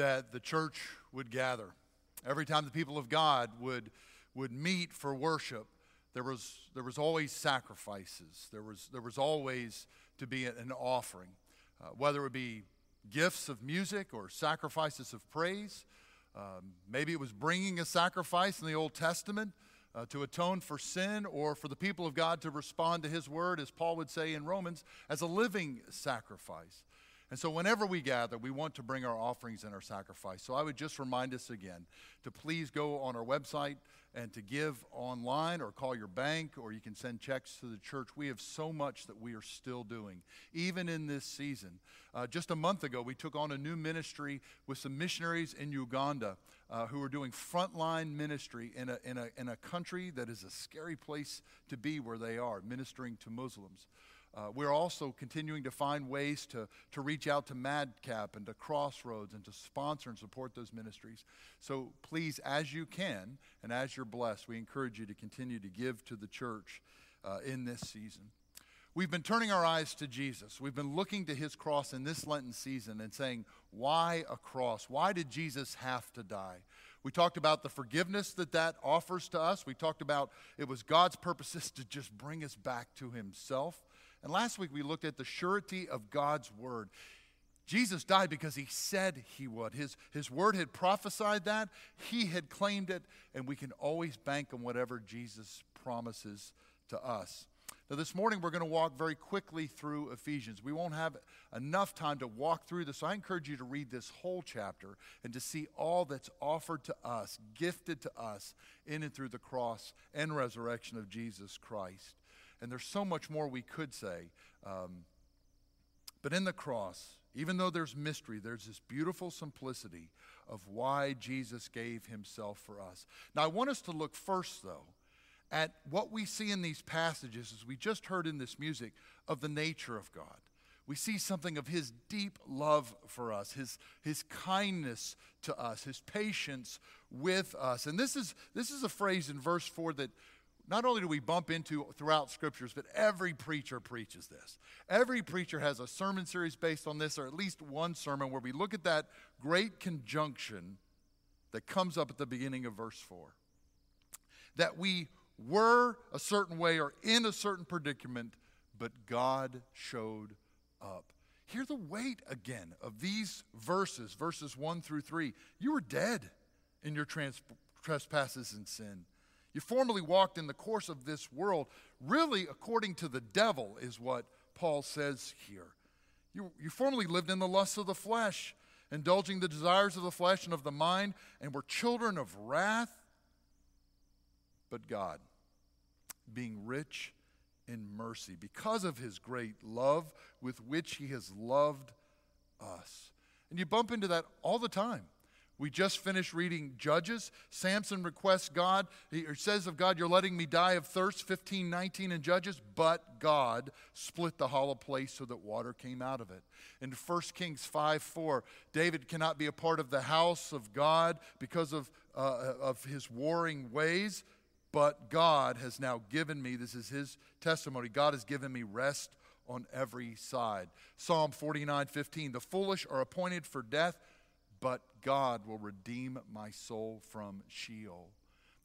that the church would gather. Every time the people of God would, would meet for worship, there was, there was always sacrifices. There was, there was always to be an offering, uh, whether it be gifts of music or sacrifices of praise. Um, maybe it was bringing a sacrifice in the Old Testament uh, to atone for sin or for the people of God to respond to His word, as Paul would say in Romans, as a living sacrifice. And so, whenever we gather, we want to bring our offerings and our sacrifice. So, I would just remind us again to please go on our website and to give online or call your bank or you can send checks to the church. We have so much that we are still doing, even in this season. Uh, just a month ago, we took on a new ministry with some missionaries in Uganda uh, who are doing frontline ministry in a, in, a, in a country that is a scary place to be where they are, ministering to Muslims. Uh, we're also continuing to find ways to, to reach out to Madcap and to Crossroads and to sponsor and support those ministries. So please, as you can and as you're blessed, we encourage you to continue to give to the church uh, in this season. We've been turning our eyes to Jesus. We've been looking to his cross in this Lenten season and saying, why a cross? Why did Jesus have to die? We talked about the forgiveness that that offers to us. We talked about it was God's purposes to just bring us back to himself. And last week we looked at the surety of God's word. Jesus died because he said he would. His, his word had prophesied that, he had claimed it, and we can always bank on whatever Jesus promises to us. Now, this morning we're going to walk very quickly through Ephesians. We won't have enough time to walk through this, so I encourage you to read this whole chapter and to see all that's offered to us, gifted to us in and through the cross and resurrection of Jesus Christ. And there's so much more we could say. Um, but in the cross, even though there's mystery, there's this beautiful simplicity of why Jesus gave himself for us. Now, I want us to look first, though, at what we see in these passages, as we just heard in this music, of the nature of God. We see something of his deep love for us, his, his kindness to us, his patience with us. And this is, this is a phrase in verse 4 that not only do we bump into throughout scriptures, but every preacher preaches this. Every preacher has a sermon series based on this, or at least one sermon where we look at that great conjunction that comes up at the beginning of verse 4. That we were a certain way or in a certain predicament, but God showed up. Hear the weight again of these verses, verses 1 through 3. You were dead in your trans- trespasses and sin. You formerly walked in the course of this world, really according to the devil, is what Paul says here. You, you formerly lived in the lusts of the flesh, indulging the desires of the flesh and of the mind, and were children of wrath. But God, being rich in mercy, because of his great love with which he has loved us. And you bump into that all the time. We just finished reading Judges. Samson requests God, he says of God, You're letting me die of thirst, 15, 19 in Judges, but God split the hollow place so that water came out of it. In 1 Kings 5 4, David cannot be a part of the house of God because of, uh, of his warring ways, but God has now given me, this is his testimony, God has given me rest on every side. Psalm 49 15, the foolish are appointed for death but God will redeem my soul from Sheol.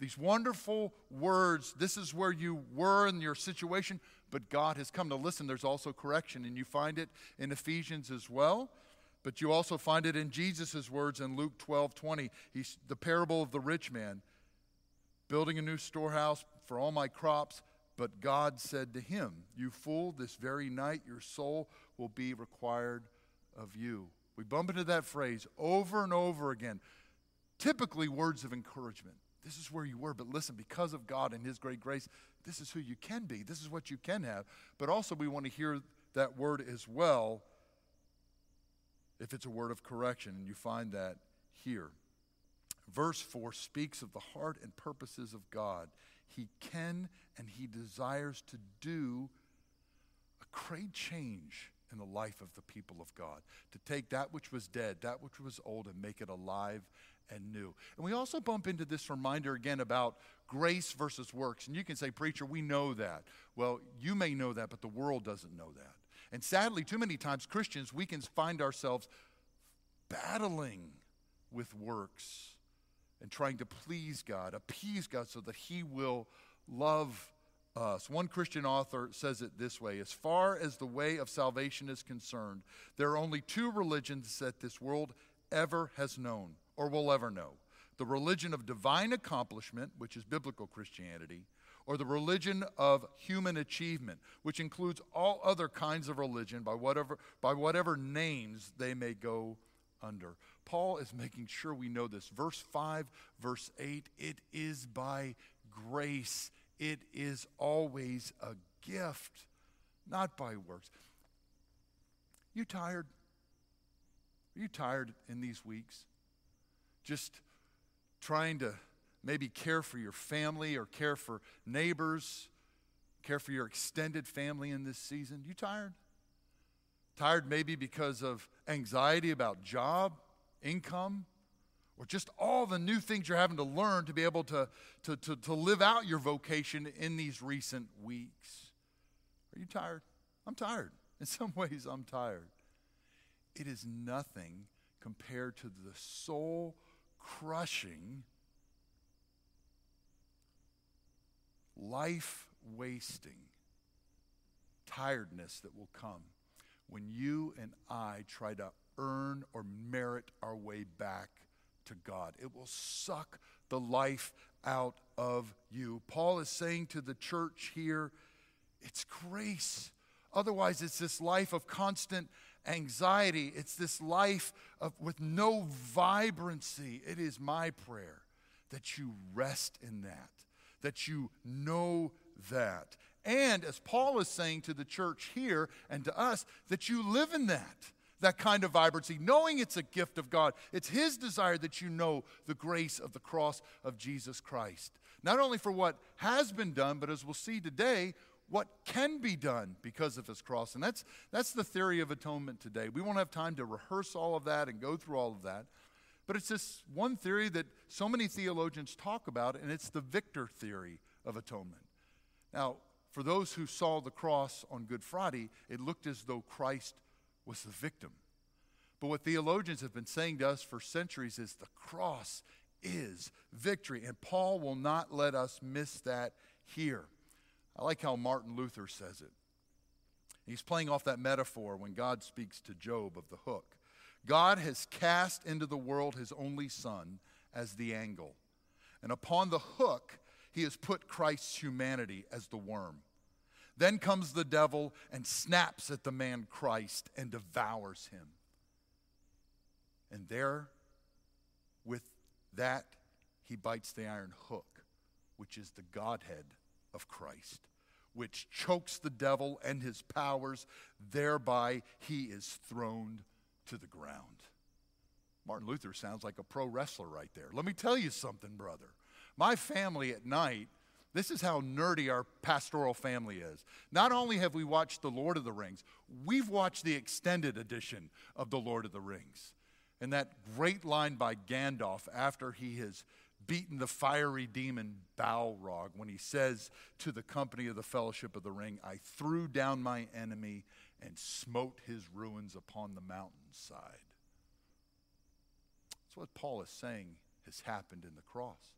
These wonderful words, this is where you were in your situation, but God has come. to listen, there's also correction, and you find it in Ephesians as well. But you also find it in Jesus' words in Luke 12 20. He's the parable of the rich man, building a new storehouse for all my crops. But God said to him, You fool, this very night your soul will be required of you. We bump into that phrase over and over again. Typically, words of encouragement. This is where you were, but listen, because of God and His great grace, this is who you can be. This is what you can have. But also, we want to hear that word as well if it's a word of correction, and you find that here. Verse 4 speaks of the heart and purposes of God. He can and He desires to do a great change in the life of the people of God, to take that which was dead, that which was old, and make it alive and new. And we also bump into this reminder again about grace versus works. And you can say, Preacher, we know that. Well, you may know that, but the world doesn't know that. And sadly, too many times, Christians, we can find ourselves battling with works and trying to please God, appease God so that He will love us. One Christian author says it this way As far as the way of salvation is concerned, there are only two religions that this world ever has known or will ever know the religion of divine accomplishment, which is biblical Christianity, or the religion of human achievement, which includes all other kinds of religion by whatever, by whatever names they may go under. Paul is making sure we know this. Verse 5, verse 8 it is by grace it is always a gift, not by works. You tired? Are you tired in these weeks? Just trying to maybe care for your family or care for neighbors, care for your extended family in this season? You tired? Tired maybe because of anxiety about job, income, or just all the new things you're having to learn to be able to, to, to, to live out your vocation in these recent weeks. Are you tired? I'm tired. In some ways, I'm tired. It is nothing compared to the soul crushing, life wasting tiredness that will come when you and I try to earn or merit our way back to God. It will suck the life out of you. Paul is saying to the church here, it's grace. Otherwise, it's this life of constant anxiety. It's this life of, with no vibrancy. It is my prayer that you rest in that, that you know that. And as Paul is saying to the church here and to us, that you live in that that kind of vibrancy, knowing it's a gift of God. It's His desire that you know the grace of the cross of Jesus Christ. Not only for what has been done, but as we'll see today, what can be done because of His cross. And that's, that's the theory of atonement today. We won't have time to rehearse all of that and go through all of that. But it's this one theory that so many theologians talk about, and it's the victor theory of atonement. Now, for those who saw the cross on Good Friday, it looked as though Christ was the victim. But what theologians have been saying to us for centuries is the cross is victory. And Paul will not let us miss that here. I like how Martin Luther says it. He's playing off that metaphor when God speaks to Job of the hook. God has cast into the world his only Son as the angle. And upon the hook, he has put Christ's humanity as the worm. Then comes the devil and snaps at the man Christ and devours him. And there, with that, he bites the iron hook, which is the Godhead of Christ, which chokes the devil and his powers. Thereby, he is thrown to the ground. Martin Luther sounds like a pro wrestler right there. Let me tell you something, brother. My family at night this is how nerdy our pastoral family is. Not only have we watched The Lord of the Rings, we've watched the extended edition of The Lord of the Rings. And that great line by Gandalf after he has beaten the fiery demon Balrog when he says to the company of the Fellowship of the Ring, I threw down my enemy and smote his ruins upon the mountainside. That's what Paul is saying has happened in the cross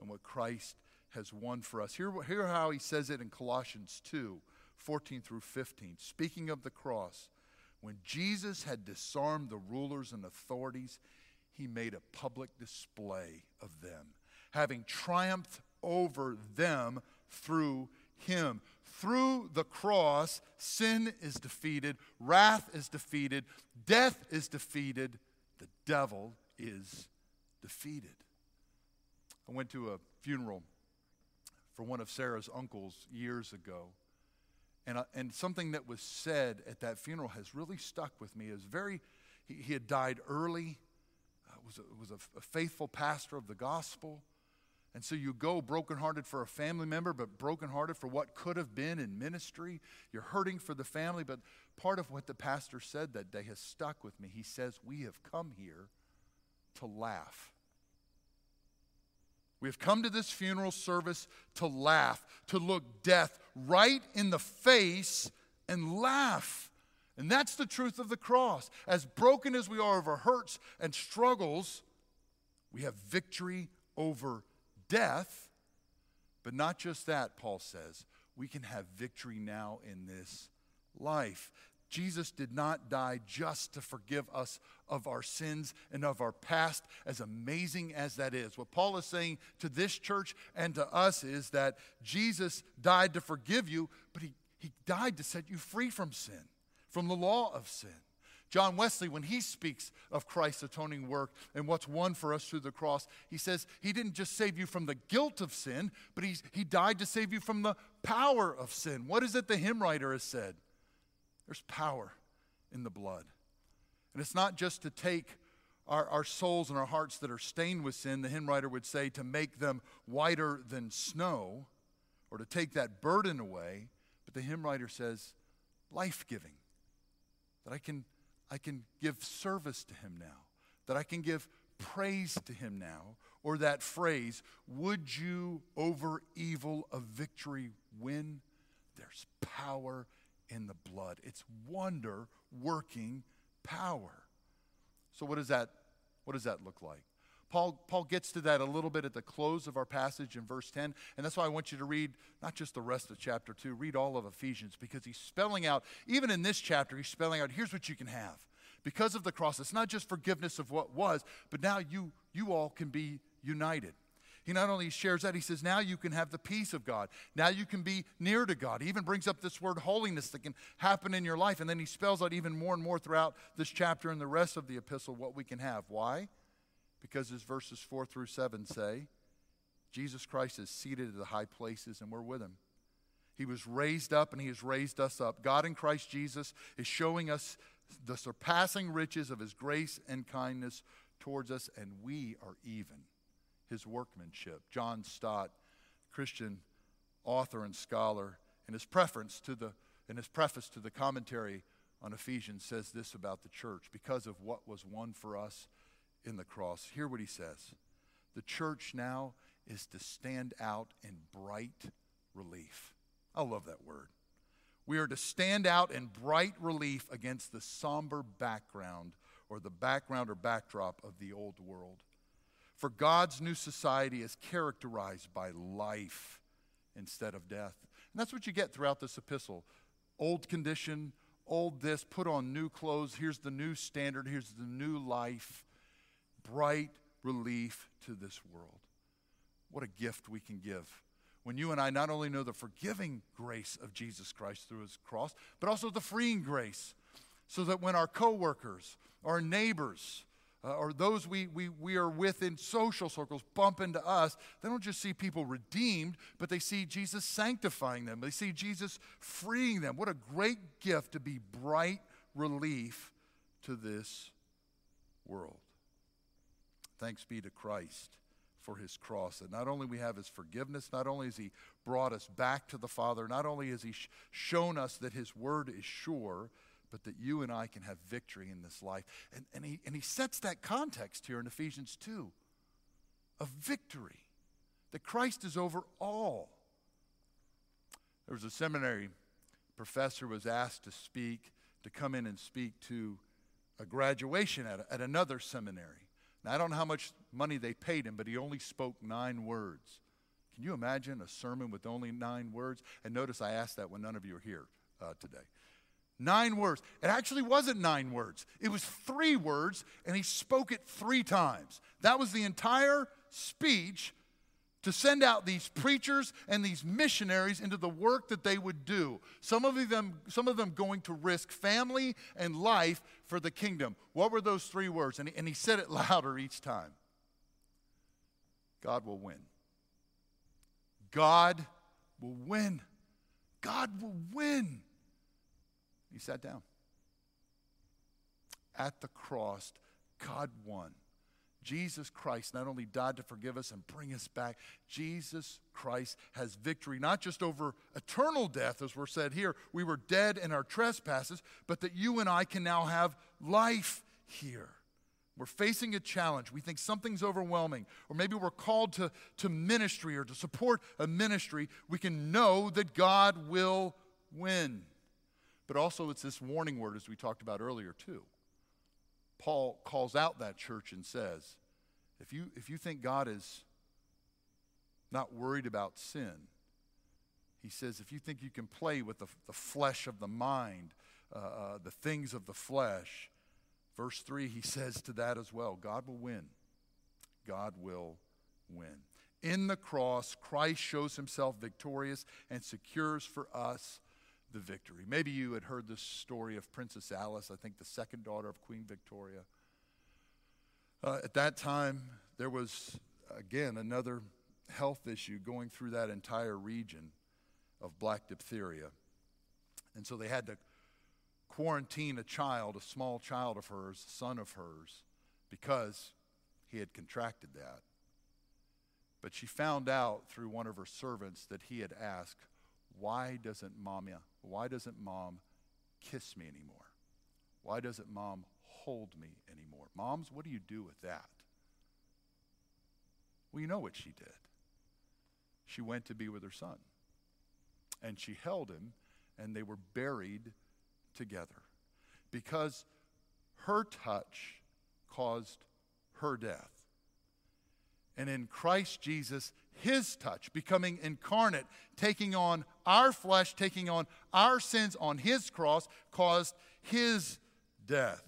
and what Christ has won for us. Hear, hear how he says it in Colossians 2 14 through 15. Speaking of the cross, when Jesus had disarmed the rulers and authorities, he made a public display of them, having triumphed over them through him. Through the cross, sin is defeated, wrath is defeated, death is defeated, the devil is defeated. I went to a funeral for one of Sarah's uncles years ago. And, uh, and something that was said at that funeral has really stuck with me. Is very, he, he, had died early, uh, was, a, was a, a faithful pastor of the gospel. And so you go brokenhearted for a family member, but brokenhearted for what could have been in ministry. You're hurting for the family, but part of what the pastor said that day has stuck with me. He says, We have come here to laugh. We have come to this funeral service to laugh, to look death right in the face and laugh And that's the truth of the cross. As broken as we are over hurts and struggles, we have victory over death. But not just that, Paul says, we can have victory now in this life. Jesus did not die just to forgive us of our sins and of our past, as amazing as that is. What Paul is saying to this church and to us is that Jesus died to forgive you, but he, he died to set you free from sin, from the law of sin. John Wesley, when he speaks of Christ's atoning work and what's won for us through the cross, he says he didn't just save you from the guilt of sin, but he's, he died to save you from the power of sin. What is it the hymn writer has said? There's power in the blood. And it's not just to take our, our souls and our hearts that are stained with sin, the hymn writer would say, to make them whiter than snow or to take that burden away. But the hymn writer says, life giving. That I can, I can give service to him now, that I can give praise to him now. Or that phrase, would you over evil a victory win? There's power in the blood. It's wonder working power. So what does that what does that look like? Paul, Paul gets to that a little bit at the close of our passage in verse 10. And that's why I want you to read not just the rest of chapter 2, read all of Ephesians because he's spelling out, even in this chapter, he's spelling out here's what you can have. Because of the cross, it's not just forgiveness of what was, but now you, you all can be united. He not only shares that, he says, now you can have the peace of God. Now you can be near to God. He even brings up this word holiness that can happen in your life. And then he spells out even more and more throughout this chapter and the rest of the epistle what we can have. Why? Because as verses 4 through 7 say, Jesus Christ is seated at the high places and we're with him. He was raised up and he has raised us up. God in Christ Jesus is showing us the surpassing riches of his grace and kindness towards us, and we are even his workmanship. John Stott, Christian author and scholar, in his preference to the in his preface to the commentary on Ephesians says this about the church because of what was won for us in the cross. Hear what he says. The church now is to stand out in bright relief. I love that word. We are to stand out in bright relief against the somber background or the background or backdrop of the old world. For God's new society is characterized by life instead of death. And that's what you get throughout this epistle. Old condition, old this, put on new clothes. Here's the new standard, here's the new life. Bright relief to this world. What a gift we can give when you and I not only know the forgiving grace of Jesus Christ through his cross, but also the freeing grace. So that when our coworkers, our neighbors, uh, or those we, we, we are with in social circles bump into us, they don't just see people redeemed, but they see Jesus sanctifying them. They see Jesus freeing them. What a great gift to be bright relief to this world. Thanks be to Christ for his cross. That not only we have his forgiveness, not only has he brought us back to the Father, not only has he sh- shown us that his word is sure, but that you and I can have victory in this life. And, and, he, and he sets that context here in Ephesians 2 of victory, that Christ is over all. There was a seminary professor was asked to speak, to come in and speak to a graduation at, at another seminary. Now, I don't know how much money they paid him, but he only spoke nine words. Can you imagine a sermon with only nine words? And notice I asked that when none of you are here uh, today. Nine words. It actually wasn't nine words, it was three words, and he spoke it three times. That was the entire speech to send out these preachers and these missionaries into the work that they would do. Some of them, some of them going to risk family and life for the kingdom. What were those three words? And he, and he said it louder each time God will win. God will win. God will win. He sat down. At the cross, God won. Jesus Christ not only died to forgive us and bring us back, Jesus Christ has victory, not just over eternal death, as we're said here, we were dead in our trespasses, but that you and I can now have life here. We're facing a challenge. We think something's overwhelming, or maybe we're called to, to ministry or to support a ministry. We can know that God will win. But also, it's this warning word, as we talked about earlier, too. Paul calls out that church and says, if you, if you think God is not worried about sin, he says, if you think you can play with the, the flesh of the mind, uh, uh, the things of the flesh, verse 3, he says to that as well God will win. God will win. In the cross, Christ shows himself victorious and secures for us the victory. Maybe you had heard this story of Princess Alice, I think the second daughter of Queen Victoria. Uh, at that time, there was, again, another health issue going through that entire region of black diphtheria. And so they had to quarantine a child, a small child of hers, a son of hers, because he had contracted that. But she found out through one of her servants that he had asked, Why doesn't mommy, why doesn't mom kiss me anymore? Why doesn't mom hold me anymore? Moms, what do you do with that? Well, you know what she did. She went to be with her son. And she held him, and they were buried together because her touch caused her death. And in Christ Jesus, his touch, becoming incarnate, taking on our flesh, taking on our sins on his cross, caused his death.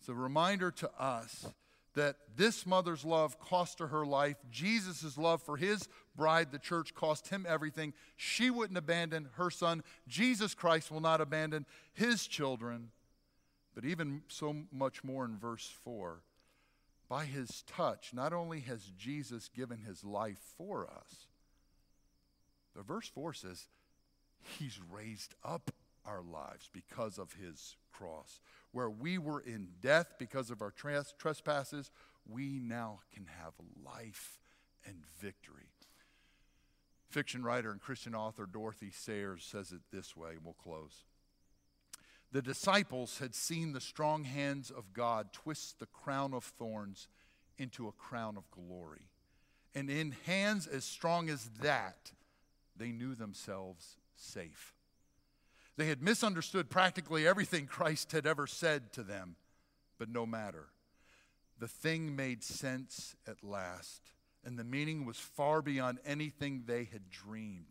It's a reminder to us that this mother's love cost her her life. Jesus' love for his bride, the church, cost him everything. She wouldn't abandon her son. Jesus Christ will not abandon his children. But even so much more in verse 4 by his touch, not only has Jesus given his life for us, but verse 4 says, he's raised up our lives because of his cross. Where we were in death because of our trespasses, we now can have life and victory. Fiction writer and Christian author Dorothy Sayers says it this way, and we'll close. The disciples had seen the strong hands of God twist the crown of thorns into a crown of glory. And in hands as strong as that, they knew themselves safe. They had misunderstood practically everything Christ had ever said to them, but no matter. The thing made sense at last, and the meaning was far beyond anything they had dreamed.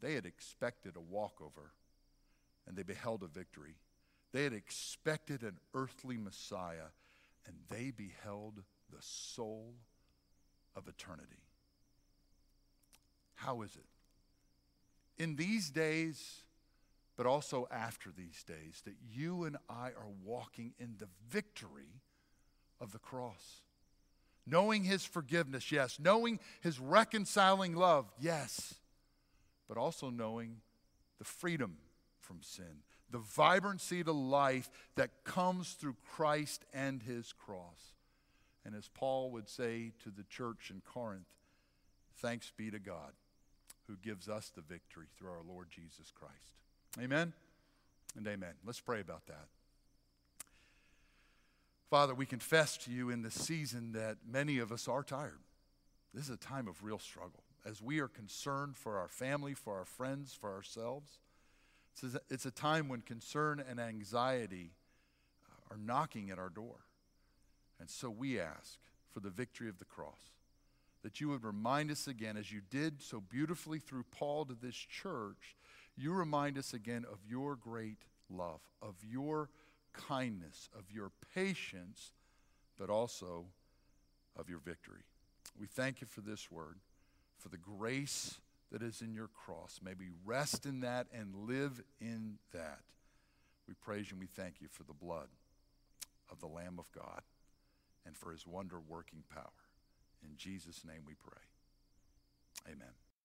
They had expected a walkover and they beheld a victory. They had expected an earthly Messiah, and they beheld the soul of eternity. How is it? In these days, but also after these days, that you and I are walking in the victory of the cross. Knowing his forgiveness, yes. Knowing his reconciling love, yes. But also knowing the freedom from sin, the vibrancy to life that comes through Christ and his cross. And as Paul would say to the church in Corinth, thanks be to God who gives us the victory through our Lord Jesus Christ. Amen and amen. Let's pray about that. Father, we confess to you in this season that many of us are tired. This is a time of real struggle as we are concerned for our family, for our friends, for ourselves. It's a, time when concern and anxiety uh, are knocking at our door. And so we ask for the victory of the cross, that you would remind us again, as you did so beautifully through Paul to this church, you remind us again of your great love, of your kindness, of your patience, but also of your victory. We thank you for this word, for the grace that is in your cross. May we rest in that and live in that. We praise you and we thank you for the blood of the Lamb of God and for his wonder working power. In Jesus' name we pray. Amen.